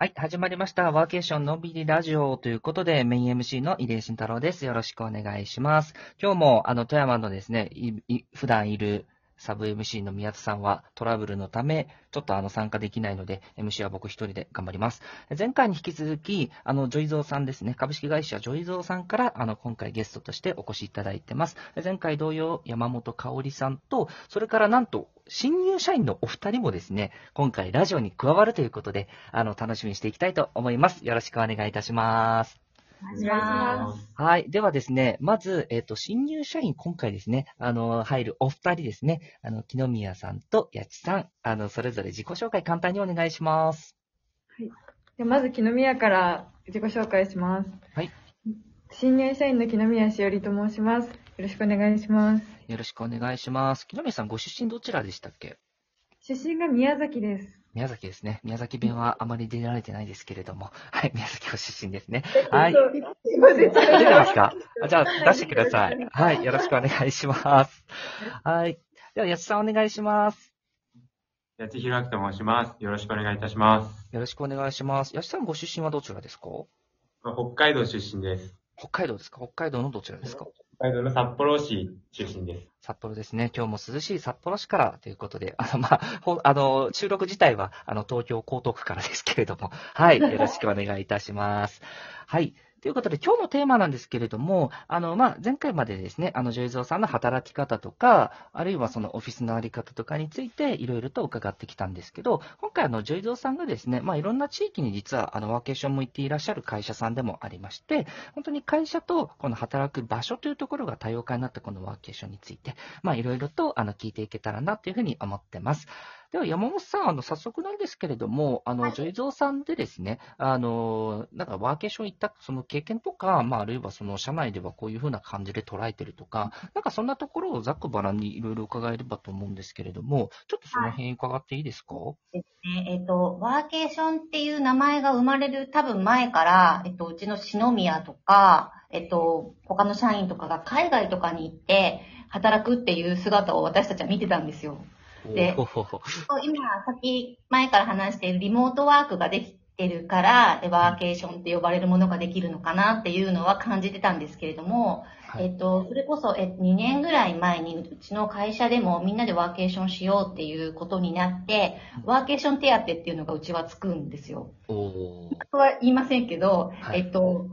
はい、始まりました。ワーケーションのんびりラジオということで、メイン MC の入江慎太郎です。よろしくお願いします。今日も、あの、富山のですね、いい普段いるサブ MC の宮田さんはトラブルのため、ちょっとあの参加できないので、MC は僕一人で頑張ります。前回に引き続き、あの、ジョイゾーさんですね、株式会社ジョイゾーさんから、あの、今回ゲストとしてお越しいただいてます。前回同様、山本香織さんと、それからなんと、新入社員のお二人もですね、今回ラジオに加わるということで、あの、楽しみにしていきたいと思います。よろしくお願いいたします。お願いします。はい。ではですね、まず、えっ、と、新入社員、今回ですね、あの、入るお二人ですね、あの、木の宮さんと八千さん、あの、それぞれ自己紹介簡単にお願いします。でまず、木の宮から自己紹介します。はい。新入社員の木の宮しおりと申します。よろしくお願いします。よろしくお願いします。木の宮さん、ご出身どちらでしたっけ？出身が宮崎です。宮崎ですね。宮崎弁はあまり出られてないですけれども。はい、宮崎ご出身ですね。はい。出て出てますか？あじゃあ、出してください。はい、よろしくお願いします。はい。では、八千さんお願いします。八千弘明と申します。よろしくお願いいたします。よろしくお願いします。八千さんご出身はどちらですか？北海道出身です。北海道ですか？北海道のどちらですか？北海道の札幌市出身です。札幌ですね。今日も涼しい札幌市からということで、あの、まあ、ほあの、収録自体は、あの、東京江東区からですけれども、はい、よろしくお願いいたします。はい。ということで、今日のテーマなんですけれども、あの、まあ、前回までですね、あの、ジョイゾーさんの働き方とか、あるいはそのオフィスのあり方とかについて、いろいろと伺ってきたんですけど、今回、あの、ジョイゾーさんがですね、まあ、いろんな地域に実は、あの、ワーケーションも行っていらっしゃる会社さんでもありまして、本当に会社と、この働く場所というところが多様化になったこのワーケーションについて、まあ、いろいろと、あの、聞いていけたらな、というふうに思ってます。では、山本さん、あの、早速なんですけれども、あの、ジョイゾーさんでですね、あの、なんかワーケーション行った、その経験とか、まあ、あるいはその、社内ではこういうふうな感じで捉えてるとか、なんかそんなところをざっくばらんにいろいろ伺えればと思うんですけれども、ちょっとその辺伺っていいですか？ですね。えっ、と、ワーケーションっていう名前が生まれる多分前から、えっ、と、うちの篠宮とか、えっ、と、他の社員とかが海外とかに行って働くっていう姿を私たちは見てたんですよ。で今、さっき前から話しているリモートワークができてるから、でワーケーションって呼ばれるものができるのかなっていうのは感じてたんですけれども、はい。えっと、それこそ、え、2年ぐらい前に、うちの会社でもみんなでワーケーションしようっていうことになって、ワーケーション手当っていうのがうちはつくんですよ。おー。とは言いませんけど、はい。えっと、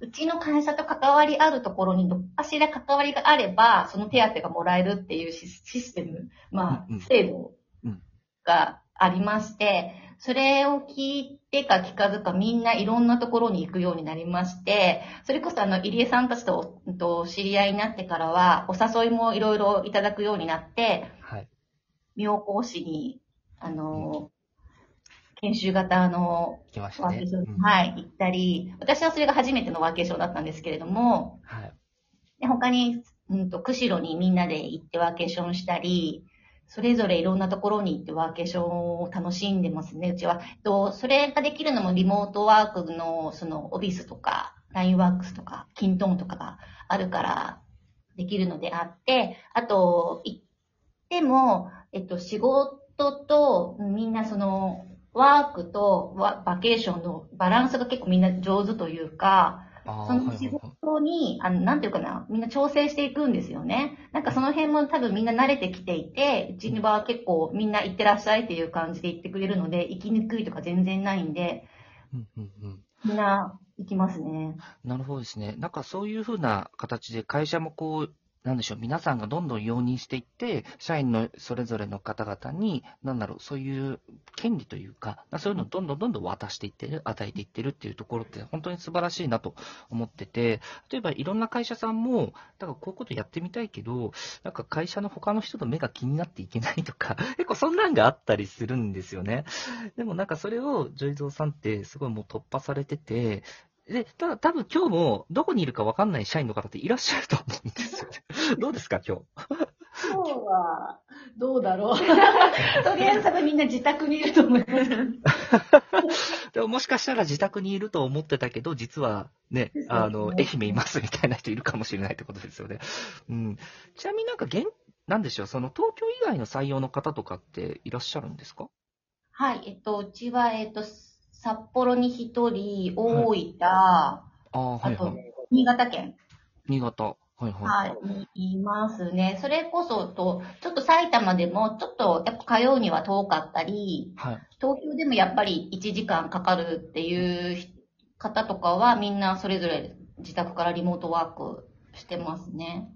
うちの会社と関わりあるところにどっかしら関わりがあれば、その手当がもらえるっていうシステム、まあ、制度うんがありまして、それを聞いてか聞かずかみんないろんなところに行くようになりまして、それこそあの、入江さんたちとうんと知り合いになってからは、お誘いもいろいろいただくようになって、はい。妙高市に、あの、研修型のワーケー。ション、うんはい、行ったり、私はそれが初めてのワーケーションだったんですけれども、はい。で他に、うんと、釧路にみんなで行ってワーケーションしたり、それぞれいろんなところに行ってワーケーションを楽しんでますね、うちは。と、それができるのもリモートワークの、その、オフィスとか、ラインワークスとか、キントーンとかがあるから、できるのであって、あと、行っても、えっと、仕事と、みんなその、ワークとワバケーションのバランスが結構みんな上手というか、その仕事に、あの、なんていうかな、みんな調整していくんですよね。なんかその辺も多分みんな慣れてきていて、うちには結構みんな行ってらっしゃいっていう感じで言ってくれるので、行きにくいとか全然ないんで、うんうんうんみんな行きますね。なるほどですね。なんかそういうふうな形で会社もこう、なんでしょう、皆さんがどんどん容認していって、社員のそれぞれの方々に、なんだろう、そういう権利というか、そういうのをどんどんどんどん渡していってる、与えていってるっていうところって本当に素晴らしいなと思ってて、例えばいろんな会社さんも、だからこういうことやってみたいけど、なんか会社の他の人の目が気になっていけないとか、結構そんなんがあったりするんですよね。でもなんかそれをジョイゾーさんってすごいもう突破されてて、で、ただ多分今日もどこにいるかわかんない社員の方っていらっしゃると思うんですよね。どうですか今日？今日は、どうだろう。とりあえず多分みんな自宅にいると思います。でももしかしたら自宅にいると思ってたけど、実はね、あの、愛媛いますみたいな人いるかもしれないってことですよね。うん。ちなみになんか現、なんでしょう、その東京以外の採用の方とかっていらっしゃるんですか？はい、えっと、うちは、えっと、札幌に一人、大分、ああ、はいあとはい。、新潟県、新潟。はいはい。はい、にいますね。それこそと、ちょっと埼玉でも、ちょっとやっぱ通うには遠かったり、はい。東京でもやっぱり1時間かかるっていう方とかは、みんなそれぞれ自宅からリモートワークしてますね。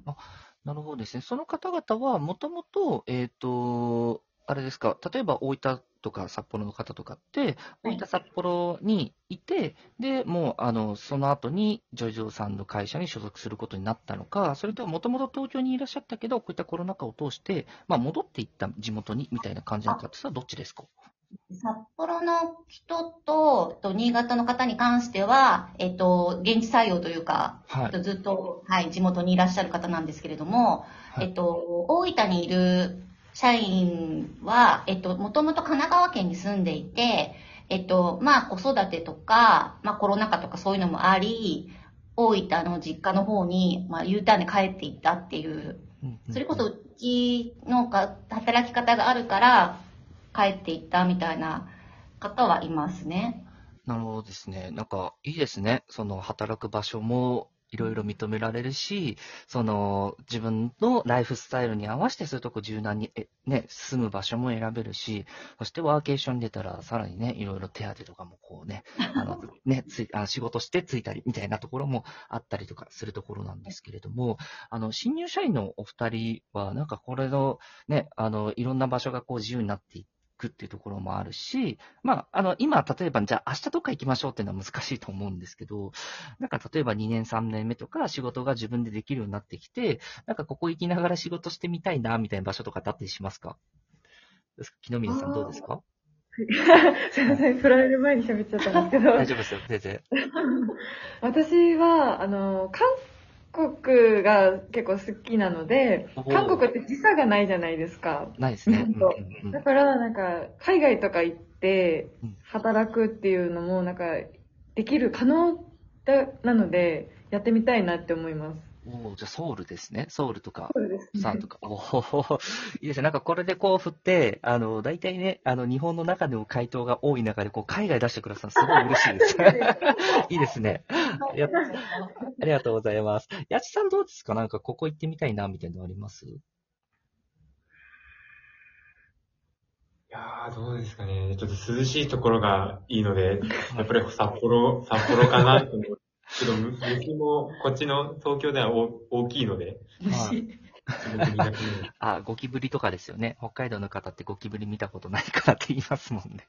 なるほどですね。その方々は、もともと、えっ、と、あれですか、例えば大分とか札幌の方とかって、大分、札幌にいて、で、もう、あの、その後に、ジョイジョーさんの会社に所属することになったのか、それとももともと東京にいらっしゃったけど、こういったコロナ禍を通して、まあ、戻っていった地元に、みたいな感じなのかってさ、どっちですか？札幌の人と、と新潟の方に関しては、えっと、現地採用というか、はい。えっと、ずっと、はい、地元にいらっしゃる方なんですけれども、はい。えっと、大分にいる社員は、えっと、もともと神奈川県に住んでいて、えっと、まあ、子育てとか、まあ、コロナ禍とかそういうのもあり、大分の実家の方に、まあ、U ターンで帰っていったっていう、それこそ、うちのが働き方があるから、帰っていったみたいな方はいますね。なるほどですね。なんか、いいですね。その、働く場所もいろいろ認められるし、その、自分のライフスタイルに合わせてそういうとこ柔軟に、えね、住む場所も選べるし、そしてワーケーションに出たら、さらにね、いろいろ手当とかもこうね、あの、ね、つい、あ仕事してついたりみたいなところもあったりとかするところなんですけれども、あの、新入社員のお二人は、なんかこれの、ね、あの、いろんな場所がこう自由になっていくっていうところもあるし、まあ、あの、今、例えば、じゃあ明日どっか行きましょうっていうのは難しいと思うんですけど、なんか例えば2年3年目とか仕事が自分でできるようになってきて、なんかここ行きながら仕事してみたいな、みたいな場所とかってあったりしますか？木の宮さんどうですか？すいません、振られる前に喋っちゃったんですけど、大丈夫ですよ、全然。私は、あの、韓国が結構好きなので韓国って時差がないじゃないですか。ないですね。だから、なんか、海外とか行ってうん、働くっていうのも、なんか、できる可能だなので、やってみたいなって思います。おーじゃあソウルですね。ソウルとか、さんとか。おおいいですね。なんかこれでこう振って、あの、大体ね、あの、日本の中でも回答が多い中で、こう、海外出してくださるすごい嬉しいです。いいですね。ありがとうありがとうございます。やちさんどうですか？なんかここ行ってみたいな、みたいなのあります？いやー、どうですかね。ちょっと涼しいところがいいので、やっぱり札幌、札幌かなと思う。けど、雪もこっちの東京では大大きいので、はいあ、ゴキブリとかですよね。北海道の方ってゴキブリ見たことないからって言いますもんね。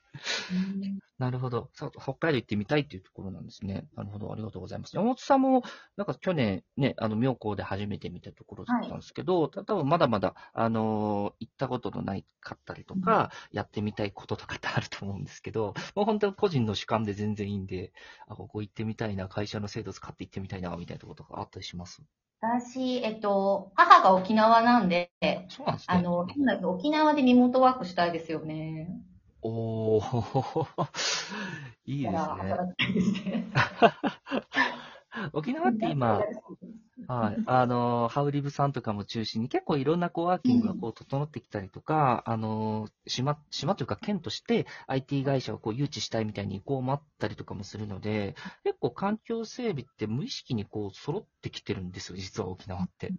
なるほど。そう北海道行ってみたいっていうところなんですね。なるほど。ありがとうございます。山本さんも、なんか去年ね、あの、妙高で初めて見たところだったんですけど、た多分まだまだ、あのー行ったことのないかったりとか、やってみたいこととかってあると思うんですけど、もう本当に個人の主観で全然いいんで、あ、ここ行ってみたいな、会社の制度使って行ってみたいな、みたいなところとかあったりします？私、えっと、母が沖縄なんで、そうなんですね。あの、沖縄でリモートワークしたいですよね。おー、いいですね。沖縄って今、はい。あの、ハウリブさんとかも中心に結構いろんなコワーキングがこう整ってきたりとか、あの、島、島というか県として IT 会社をこう誘致したいみたいに意向もあったりとかもするので、結構環境整備って無意識にこう揃ってきてるんですよ、実は沖縄って。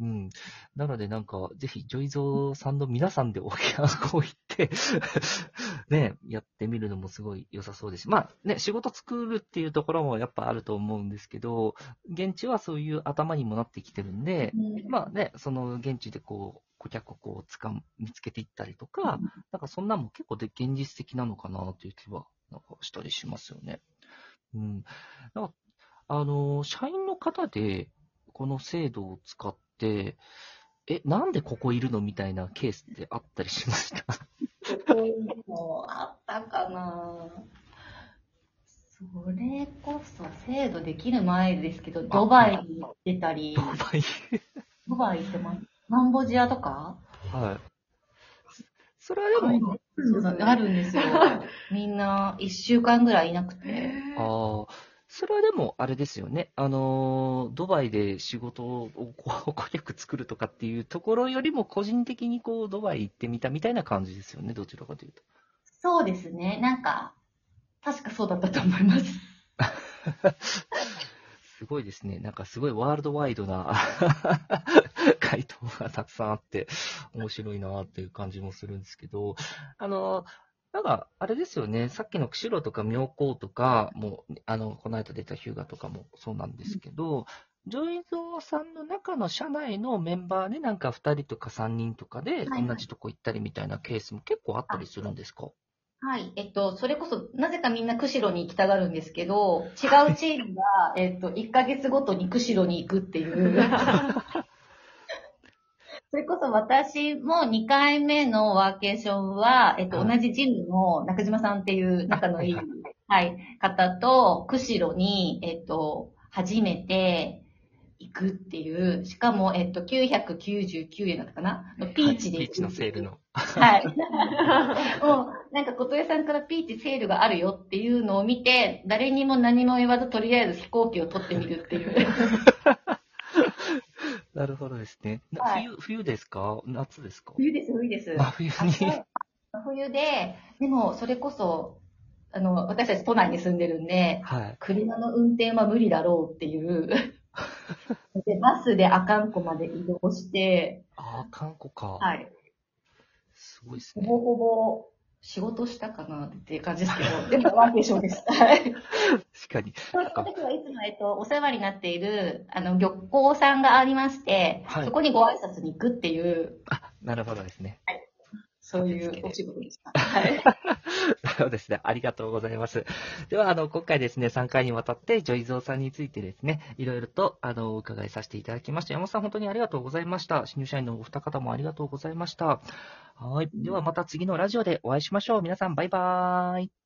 うん。なのでなんか、ぜひ、ジョイゾーさんの皆さんで沖縄こう行って、ね、やってみるのもすごい良さそうですし。まあね、仕事作るっていうところもやっぱあると思うんですけど、現地はそういう頭にもなってきてるんで、まあね、その現地でこう、顧客をこう、つかむ、見つけていったりとか、なんかそんなんも結構で現実的なのかなという気は、なんかしたりしますよね。うん。なんか、あの、社員の方で、この制度を使って、え、なんでここいるのみたいなケースってあったりしました？そういうのあったかなそれこそ制度できる前ですけど、ドバイに行ってたりド、バイ。ドバイ行ってます。カンボジアとか？はい。それはでも、あるんですよ。みんな一週間ぐらいいなくて。ああ、それはでも、あれですよね。あの、ドバイで仕事をこう顧客作るとかっていうところよりも、個人的にこう、ドバイ行ってみたみたいな感じですよね。どちらかというと。そうですね。なんか、確かそうだったと思います。すごいですね。なんかすごいワールドワイドな回答がたくさんあって、面白いなっていう感じもするんですけど、あの、なんか、あれですよね、さっきの釧路とか妙高とか、もう、あの、この間出たヒューガとかもそうなんですけど、ジョイゾーさんの中の社内のメンバーでなんか2人とか3人とかではい同じとこ行ったりみたいなケースも結構あったりするんですか？はい。えっと、それこそ、なぜかみんな釧路に行きたがるんですけど、違うチームが、えっと、1ヶ月ごとに釧路に行くっていう。それこそ私も2回目のワーケーションは、えっと、はい同じジムの中島さんっていう仲のいい、ははいい、方と、釧路に、えっと、初めて行くっていう、しかも、えっと、999円だったかな？のピーチで行くピーチのセールの。はい。もう、なんか、琴江さんからピーチセールがあるよっていうのを見て、誰にも何も言わず、とりあえず飛行機を取ってみるっていう。なるほどですね。なはい冬、冬ですか？夏ですか？冬です、冬です。真冬に。冬で、でも、それこそ、あの、私たち都内に住んでるんで、はい。車の運転は無理だろうっていう。で、バスで阿寒湖まで移動して、ああ、観光か。はい。すごいですね。ほぼほぼ仕事したかなっていう感じですけど、でもワーケーションです。はい。確かに。その時はいつも、えっと、お世話になっている、あの、漁港さんがありまして、はいそこにご挨拶に行くっていう、あ、なるほどですね。そういうお仕事でした。はい。そうですね。ありがとうございます。では、あの、今回ですね、3回にわたって、ジョイゾーさんについてですね、いろいろと、あの、お伺いさせていただきました。山本さん、本当にありがとうございました。新入社員のお二方もありがとうございました。はい。では、また次のラジオでお会いしましょう。皆さん、バイバーイ。